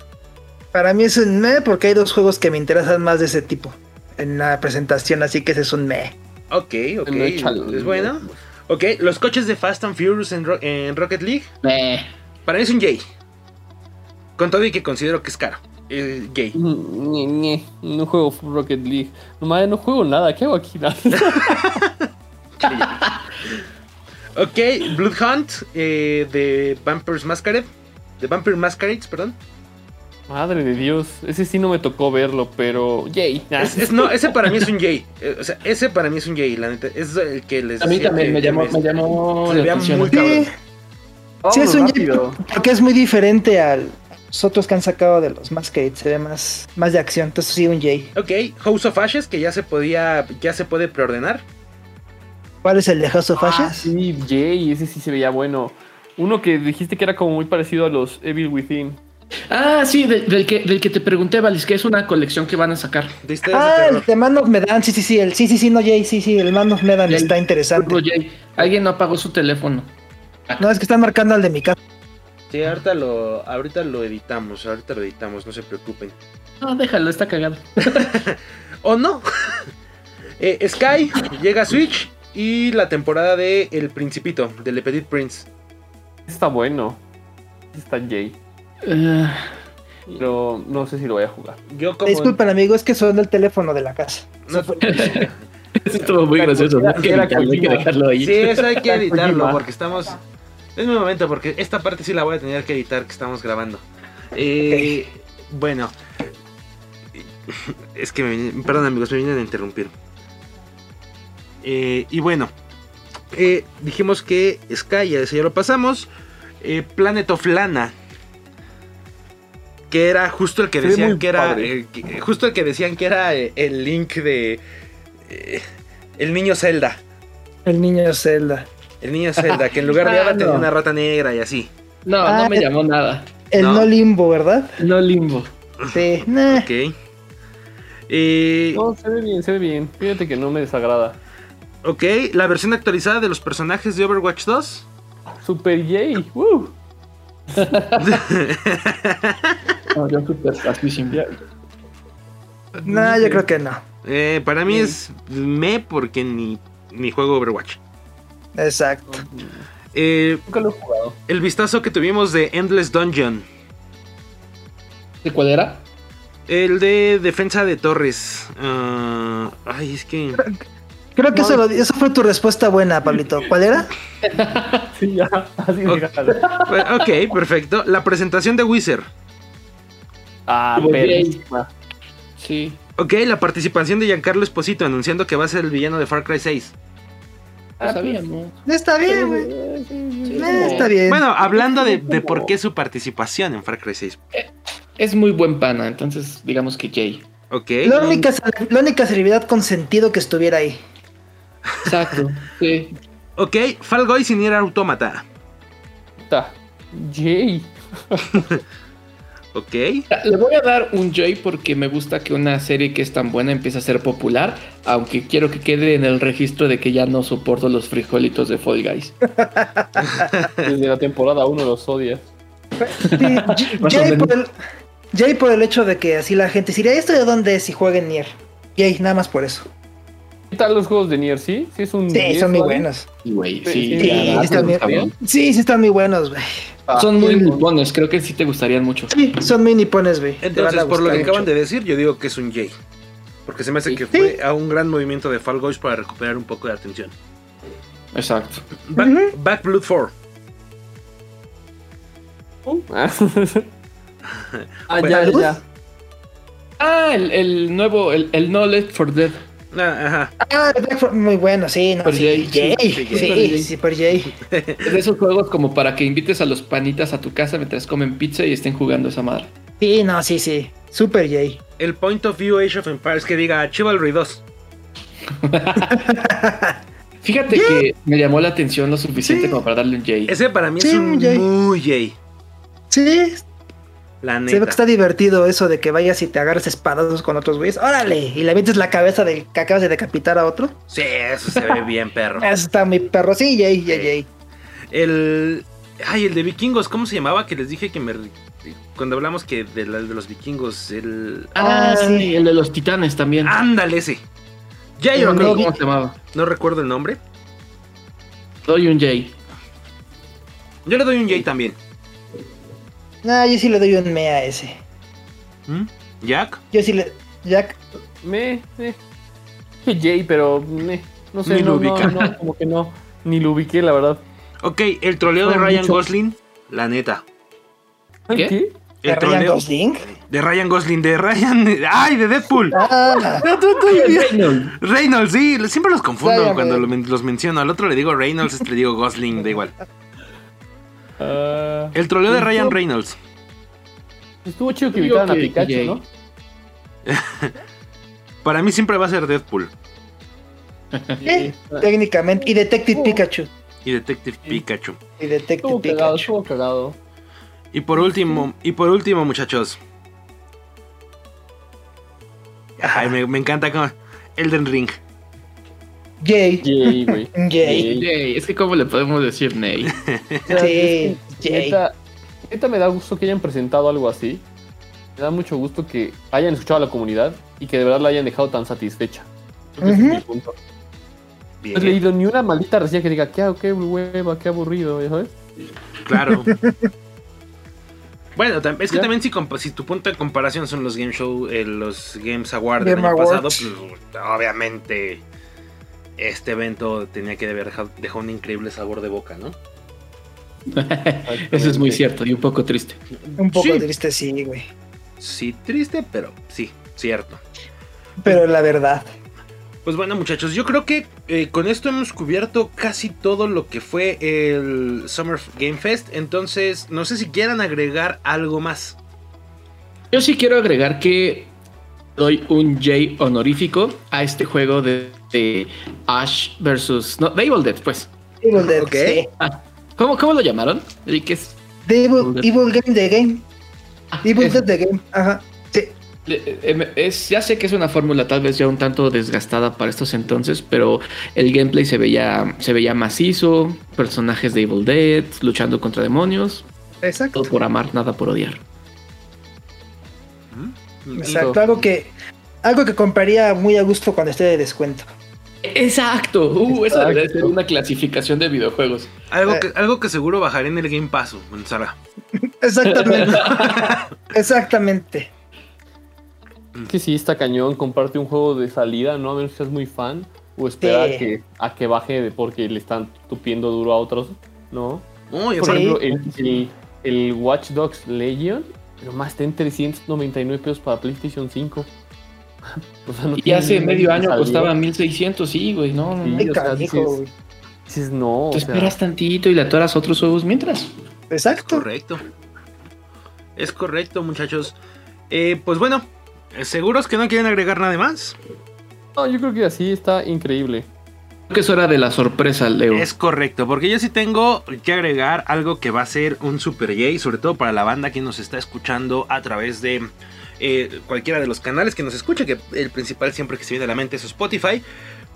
Para mí es un meh porque hay dos juegos que me interesan más de ese tipo en la presentación, así que ese es un meh. Ok, ok. No. Es bueno. Ok, los coches de Fast and Furious en, Ro- en Rocket League. Eh, Para mí es un Jay. Con todo y que considero que es caro. Eh, gay. Ñe, ñe, No juego Rocket League. No, madre, no juego nada. ¿Qué hago aquí? (laughs) Nada. (laughs) Ok, Blood Hunt eh, de Vampires Masquerade. De Vampire Masquerades, perdón. Madre de Dios. Ese sí no me tocó verlo, pero. Jay. Es- es- no, ese para mí es un Jay. Eh, o sea, ese para mí es un Jay, la neta. Es el que les a mí también que- me llamó, me llamó se la veía atención. muy Sí, sí es un rápido. porque es muy diferente a los otros que han sacado de los Masquerade, se ve más, más de acción, entonces sí un J. Ok, House of Ashes, que ya se podía, ya se puede preordenar. ¿Cuál es el de House of Ah, Ashes? sí, Jay, ese sí se veía bueno. Uno que dijiste que era como muy parecido a los Evil Within. Ah, sí, de- del, que, del que te pregunté, Valis, que es una colección que van a sacar. Ah, el de Man of Medan, sí, sí, sí, el, sí, sí, sí, no, Jay, sí, sí, el Man of Medan está interesante. Alguien no apagó su teléfono. No, es que están marcando al de mi casa. Sí, ahorita lo, ahorita lo editamos, ahorita lo editamos, no se preocupen. No, déjalo, está cagado. (laughs) ¿O no? (laughs) Eh, Sky llega a Switch y la temporada de El Principito, de Le Petit Prince. Está bueno. Está Jay. Eh, Pero no sé si lo voy a jugar. Yo como... Disculpen, amigo, es que suena el teléfono de la casa. No, (laughs) eso estuvo muy gracioso. ¿no? Hay que Era editarlo, hay que Kojima. dejarlo ahí. Sí, eso hay que editarlo porque estamos... Es mi momento porque esta parte sí la voy a tener que editar que estamos grabando. Eh, Bueno. Es que me vine- Perdón amigos, me vienen a interrumpir. Eh, y bueno. eh, dijimos que Sky, ya ese ya lo pasamos. Eh, Planet of Lana. Que era justo el que decían que era. eh, que- justo el que decían que era eh, el link de. eh, el niño Zelda. El niño Zelda. El niño Zelda, que en lugar de Ah, Ava (laughs) tenía una rata negra y así. No, Ah, no me es- llamó nada. El ¿No? no, limbo, ¿verdad? No limbo. Sí, (laughs) nah. Ok. Eh, No, se ve bien, se ve bien. Fíjate que no me desagrada. ok, la versión actualizada de los personajes de Overwatch 2. Super Jay. ¡Woo! (laughs) No, yo súper así. Nah, yo creo que no. Eh, para mí Sí. es me porque ni, ni juego Overwatch. Exacto. Eh, Nunca lo he jugado. el vistazo que tuvimos de Endless Dungeon. ¿De cuál era? El de defensa de torres. Ah, ay, es que... Creo que eso, lo- eso fue tu respuesta buena, Pablito. ¿Cuál era? (laughs) Sí, ya. Así Ok. déjalo. Bueno, ok, perfecto. La presentación de Wizard. Ah, perrísima. Sí. Ok, la participación de Giancarlo Esposito anunciando que va a ser el villano de Far Cry 6. No sabíamos. Está bien, güey. Sí, Eh, está bien. Bueno, hablando de, de por qué su participación en Far Cry 6. Es muy buen pana, entonces digamos que Jay. Ok. la, única, la única celebridad con sentido que estuviera ahí. Exacto. Sí. Ok, Fall y Nier Automata. Puta. Jay. (laughs) Ok. Le voy a dar un Jay porque me gusta que una serie que es tan buena empiece a ser popular, aunque quiero que quede en el registro de que ya no soporto los frijolitos de Fall Guys. (laughs) Desde la temporada 1 los odias. Sí, J- por el, Jay por el hecho de que así la gente diría, ¿esto de dónde es si jueguen Nier? Jay, nada más por eso. ¿Qué tal los juegos de Nier? ¿Sí? Sí, es un Sí, 10, son muy ¿vale? buenos. Sí, güey, Sí, están bien. Sí, muy buenos, güey. Ah, Son muy nipones, creo que sí te gustarían mucho. Sí, son mini pones, güey. Entonces, por lo que acaban de decir, yo digo que es un Jay. Porque se me hace Sí. que fue a un gran movimiento de Fall Guys para recuperar un poco de atención. Exacto. Back, Blood 4. (laughs) ah, Bueno, ya, ya. Ah, el, el nuevo, el, el No for Dead. Ah, ajá. Ah, muy bueno, sí, no, Super sí, Jay, Jay, sí, sí, Super Jay. (laughs) Es de esos juegos como para que invites a los panitas a tu casa mientras comen pizza y estén jugando esa madre. Sí, no, sí, sí. Super Jay. El Point of View Age of Empires que diga Chivalry 2. (laughs) Fíjate que me llamó la atención lo suficiente Sí. como para darle un J. Ese para mí Sí, es un un Jay. muy Jay. Sí, La se ve que está divertido eso de que vayas y te agarres espadazos con otros güeyes. ¡Órale! Y le metes la cabeza del que acabas de decapitar a otro. Sí, eso se ve bien, perro. (laughs) Eso está muy perro. Sí, Jay, Jay, Sí. Jay. El. Ay, el de vikingos, ¿cómo se llamaba? Que les dije que me. Cuando hablamos que de, la- de los vikingos, el. Ah, Ah, sí, el de los titanes también. Ándale ese. Ya yo no, no, ¿Cómo se llamaba? no recuerdo el nombre. Doy un J. Yo le doy un Jay también. Ah, yo sí le doy un me a ese. ¿Mm? Jack. Yo sí le. Jack. Me, me. (laughs) Jay, pero me. No sé, Ni lo no, no, ubica. no, (laughs) como que no. Ni lo ubiqué, la verdad. Ok, el troleo de Ryan mucho. Gosling. La neta. ¿Qué? ¿Qué? El ¿De Ryan troleo Gosling? de Ryan Gosling, de Ryan. (laughs) ¡Ay, de Deadpool! Ah, Reynolds. Reynolds, sí, siempre los confundo Ryan, cuando lo los menciono. Al otro le digo Reynolds, este le digo Gosling, da igual. Ah, El troleo de Ryan Reynolds. Estuvo chido que invitaran a Pikachu, que. ¿no? (laughs) Para mí siempre va a ser Deadpool eh, técnicamente. Y Detective Pikachu. y Detective Pikachu. Y Detective Estuvo cagado, Pikachu. estuvo cagado. Y por último, y por último, muchachos. Ay, me, me encanta como Elden Ring. Yay. Yay, güey. (laughs) Yay. Yay, es que cómo le podemos decir Ney. (laughs) Sí, es que yay. neta, neta me da gusto que hayan presentado algo así. Me da mucho gusto que hayan escuchado a la comunidad y que de verdad la hayan dejado tan satisfecha. Creo que ese es mi punto. Bien, No he leído ni una maldita reseña que diga, qué, qué hueva, qué aburrido, ¿ya ¿sabes? claro. (laughs) Bueno, es que ¿Ya? también si, tu punto de comparación son los Game Show, eh, los Games Awards Game del año pasado, pues, obviamente este evento tenía que haber dejado, dejado un increíble sabor de boca, ¿no? (laughs) Eso es muy cierto y un poco triste. Un poco Sí. triste, sí, güey. Sí, triste, pero sí, cierto. Pero la verdad. Pues bueno, muchachos, yo creo que eh, con esto hemos cubierto casi todo lo que fue el Summer Game Fest. Entonces, no sé si quieran agregar algo más. Yo sí quiero agregar que doy un J honorífico a este juego de, de Ash versus. No, de Evil Dead, pues. Evil Dead, Ok. sí. Ah, ¿cómo, ¿Cómo lo llamaron? Que es- The Evil, Evil Dead. Evil Game The Game. ah, Evil es- Dead The Game. Ajá. Sí. Eh, es- ya sé que es una fórmula tal vez ya un tanto desgastada para estos entonces, pero el gameplay se veía, se veía macizo, personajes de Evil Dead luchando contra demonios, Exacto. todo por amar, nada por odiar. Exacto. Algo que, algo que compraría muy a gusto cuando esté de descuento. Exacto, uh, esa debería ser una clasificación de videojuegos. Algo, Eh. que, algo que seguro bajaré en el Game Pass, Sara. (laughs) Exactamente. (laughs) Exactamente. Es que sí, está cañón, comparte un juego de salida, ¿no? A menos que seas muy fan. O esperar Sí. a, que, a que baje porque le están tupiendo duro a otros, ¿no? Por Sí. ejemplo, el, el, el Watch Dogs Legion, nomás está en 399 pesos para PlayStation 5. (laughs) O sea, no Y hace medio año salida. costaba 1600, sí, güey, no, no, no. Sí, Ay, o sea, canijo, dices- güey. Dices, no, o Te sea, esperas tantito y le atoras otros juegos mientras. Exacto. correcto. Es correcto, muchachos. Eh, pues bueno, ¿seguros que no quieren agregar nada más? no, yo creo que así está increíble. Que es hora de la sorpresa, Leo. Es correcto, porque yo sí tengo que agregar algo que va a ser un super yay, sobre todo para la banda que nos está escuchando a través de eh, cualquiera de los canales que nos escuche, que el principal siempre que se viene a la mente es Spotify.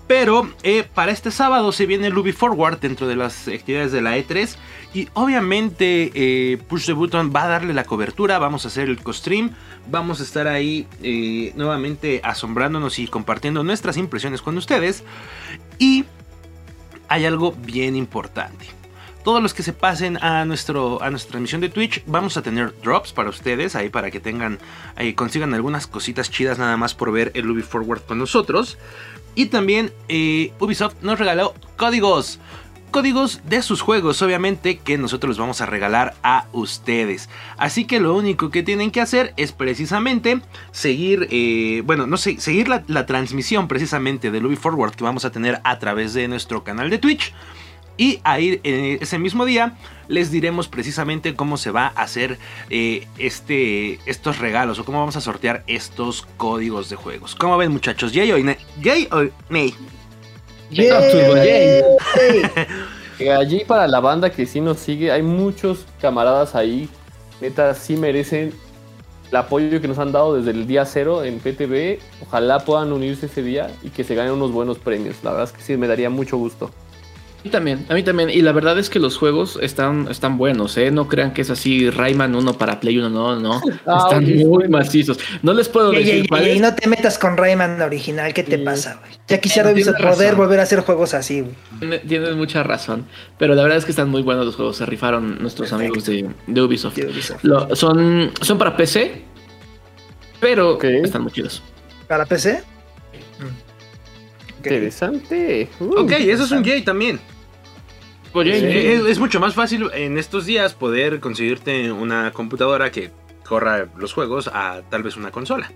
Pero eh, para este sábado se viene el Ubi Forward dentro de las actividades de la E3. Y obviamente eh, Push the Button va a darle la cobertura. Vamos a hacer el co-stream. Vamos a estar ahí eh, nuevamente asombrándonos y compartiendo nuestras impresiones con ustedes. Y hay algo bien importante. Todos los que se pasen a, nuestro, a nuestra transmisión de Twitch, vamos a tener drops para ustedes, ahí para que tengan, ahí consigan algunas cositas chidas nada más por ver el Ubi Forward con nosotros. Y también eh, Ubisoft nos regaló códigos. Códigos de sus juegos, obviamente, que nosotros los vamos a regalar a ustedes. Así que lo único que tienen que hacer es precisamente seguir, eh, bueno, no sé, seguir la, la transmisión precisamente del Ubi Forward que vamos a tener a través de nuestro canal de Twitch. Y ahí eh, ese mismo día les diremos precisamente cómo se va a hacer eh, este, estos regalos o cómo vamos a sortear estos códigos de juegos. ¿Cómo ven muchachos? ¿Yay o, yay o nay? Yay. Yay. (laughs) Allí para la banda que sí nos sigue, hay muchos camaradas ahí, neta, sí merecen el apoyo que nos han dado desde el día cero en PTV. Ojalá puedan unirse ese día y que se ganen unos buenos premios. La verdad es que sí, me daría mucho gusto. A mí también, a mí también. Y la verdad es que los juegos están, están buenos, ¿eh? No crean que es así Rayman 1 para Play 1, no, no. (laughs) Ah, están oye, muy macizos. No les puedo decir yay, no te metas con Rayman original, ¿qué te Sí. pasa, güey? Ya quisiera Ubisoft poder razón. volver a hacer juegos así, güey. Tiene- Tienes mucha razón. Pero la verdad es que están muy buenos los juegos. Se rifaron nuestros Perfecto. amigos de, de Ubisoft. de Ubisoft. Lo- son, son para PC, pero están muy chidos. ¿Para PC? Interesante. Uh, Ok, eso es un yay también. Sí. Es, es mucho más fácil en estos días poder conseguirte una computadora que corra los juegos a tal vez una consola.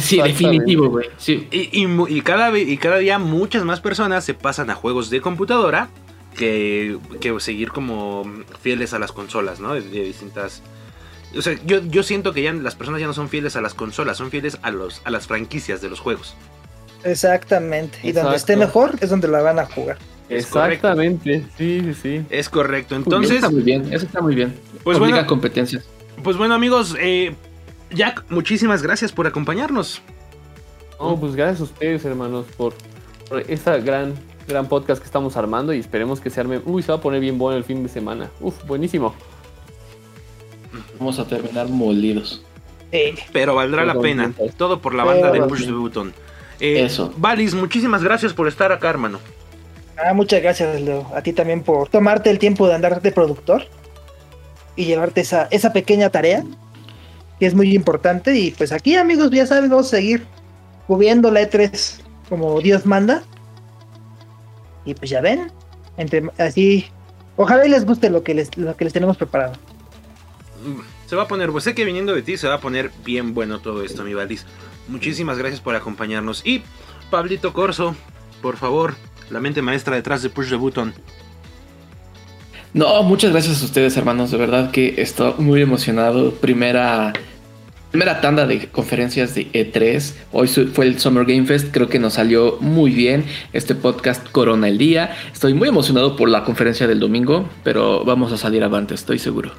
sí, definitivo, güey. Sí. Y, y mu- y cada, y cada día muchas más personas se pasan a juegos de computadora que, que seguir como fieles a las consolas, ¿no? De, de distintas... O sea, yo, yo siento que ya las personas ya no son fieles a las consolas, son fieles a, los, a las franquicias de los juegos. Exactamente. Y donde esté mejor es donde la van a jugar. Es correcto. Exactamente, sí, sí, sí. Es correcto. Eso Entonces, está muy bien, eso está muy bien. Pues Obliga bueno. competencias. pues bueno, amigos, eh, Jack, muchísimas gracias por acompañarnos. No, pues gracias a ustedes, hermanos, por, por esta gran, gran podcast que estamos armando y esperemos que se arme. Uy, se va a poner bien bueno el fin de semana. Uf, buenísimo. Vamos a terminar molidos. Eh, Pero valdrá la pena. Todo por la banda de Push the Button. Eh, Eso. Valis, muchísimas gracias por estar acá, hermano. Ah, muchas gracias. A ti también por tomarte el tiempo de andar de productor y llevarte esa, esa pequeña tarea que es muy importante. Y pues aquí, amigos, ya saben, vamos a seguir cubriendo la E3 como Dios manda. Y pues ya ven, entre así, ojalá y les guste lo que les, lo que les tenemos preparado. Se va a poner, pues sé que viniendo de ti se va a poner bien bueno todo esto, mi Valis. Muchísimas gracias por acompañarnos. Y Pablito Corso, por favor, la mente maestra detrás de Push the Button. No, muchas gracias a ustedes, hermanos. De verdad que estoy muy emocionado. Primera, primera tanda de conferencias de E3. Hoy fue el Summer Game Fest. Creo que nos salió muy bien este podcast Corona el Día. Estoy muy emocionado por la conferencia del domingo, pero vamos a salir avante, estoy seguro.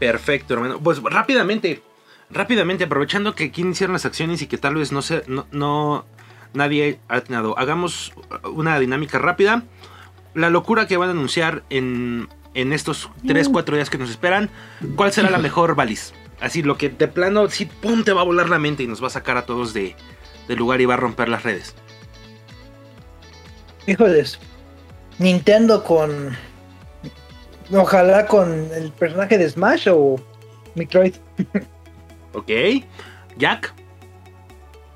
Perfecto, hermano. Pues rápidamente, rápidamente, aprovechando que aquí iniciaron las acciones y que tal vez no se, no, no- nadie ha atinado. Hagamos una dinámica rápida. La locura que van a anunciar en, en estos 3-4 días que nos esperan. ¿Cuál será la mejor, Valis? Así, lo que de plano, sí, pum, te va a volar la mente y nos va a sacar a todos de, del lugar y va a romper las redes. Híjoles, Nintendo con. Ojalá con el personaje de Smash o Metroid. (laughs) ¿Ok? Jack.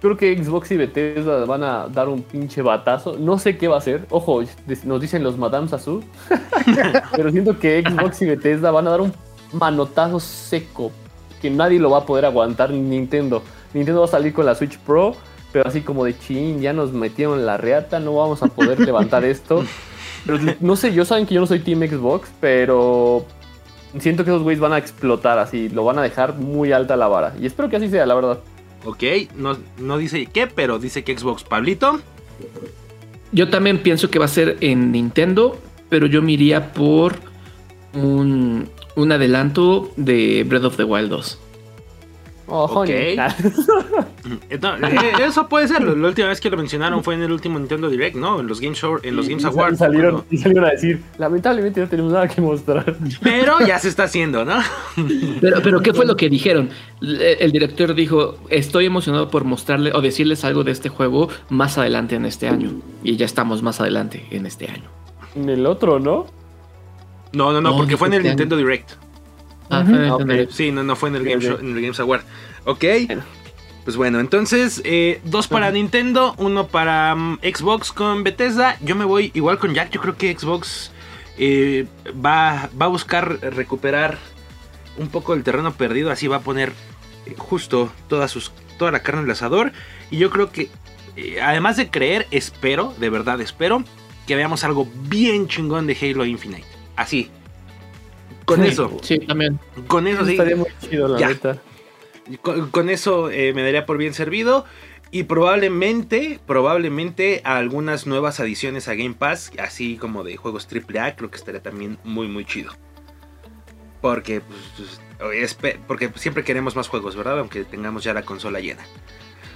Creo que Xbox y Bethesda van a dar un pinche batazo. No sé qué va a hacer. Ojo, nos dicen los Madame Sassou. (laughs) pero siento que Xbox y Bethesda van a dar un manotazo seco. Que nadie lo va a poder aguantar, ni Nintendo. Nintendo va a salir con la Switch Pro. Pero así como de chin, ya nos metieron en la reata, no vamos a poder (laughs) levantar esto. Pero no sé, yo saben que yo no soy Team Xbox, pero siento que esos güeyes van a explotar así, lo van a dejar muy alta la vara. Y espero que así sea, la verdad. Ok, no, no dice qué, pero dice que Xbox. Pablito. Yo también pienso que va a ser en Nintendo, pero yo me iría por un, un adelanto de Breath of the Wild 2. Oh, Ok. honey. (laughs) Eh, no, eso puede ser. La última vez que lo mencionaron fue en el último Nintendo Direct, ¿no? En los Game Show, en los Y- Games y Awards. salieron, cuando- y salieron a decir, lamentablemente no tenemos nada que mostrar. Pero ya se está haciendo, ¿no? (laughs) Pero, pero ¿qué fue lo que dijeron? El, director dijo, estoy emocionado por mostrarle o decirles algo de este juego más adelante en este año. Y ya estamos más adelante en este año. En el otro, ¿no? No, no, no, No, porque fue en el este Nintendo Direct. Ah. Sí, no, no fue en el Game. Show- en el Games Award. Ok. Pues bueno, entonces, eh, dos para Nintendo, uno para mm, Xbox con Bethesda. Yo me voy igual con Jack. Yo creo que Xbox eh, va, va a buscar recuperar un poco el terreno perdido. Así va a poner eh, justo toda, sus, toda la carne en el asador. Y yo creo que, eh, además de creer, espero, de verdad espero, que veamos algo bien chingón de Halo Infinite. Así. Con Sí, eso, Sí, también. con eso sí. Estaría muy chido, la Ya. neta. Con, con eso eh, me daría por bien servido. Y probablemente, probablemente a algunas nuevas adiciones a Game Pass, así como de juegos AAA, creo que estaría también muy, muy chido. Porque, pues, pues, porque siempre queremos más juegos, ¿verdad? Aunque tengamos ya la consola llena.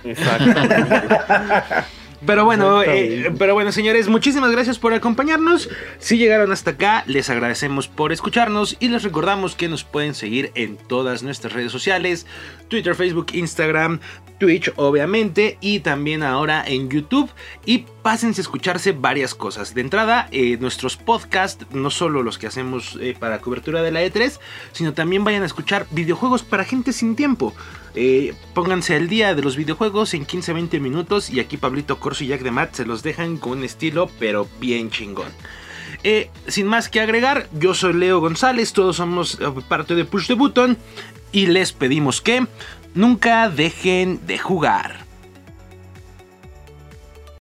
Exacto. (laughs) Pero bueno, eh, pero bueno, señores, muchísimas gracias por acompañarnos. Si llegaron hasta acá, les agradecemos por escucharnos y les recordamos que nos pueden seguir en todas nuestras redes sociales: Twitter, Facebook, Instagram, Twitch, obviamente, y también ahora en YouTube. Y pásense a escucharse varias cosas. De entrada, eh, nuestros podcasts, no solo los que hacemos eh, para cobertura de la E3, sino también vayan a escuchar videojuegos para gente sin tiempo. Eh, pónganse al día de los videojuegos en 15-20 minutos y aquí Pablito Corso y Jack de Matt se los dejan con un estilo pero bien chingón. Sin más que agregar, yo soy Leo González, todos somos parte de Push the Button y les pedimos que nunca dejen de jugar.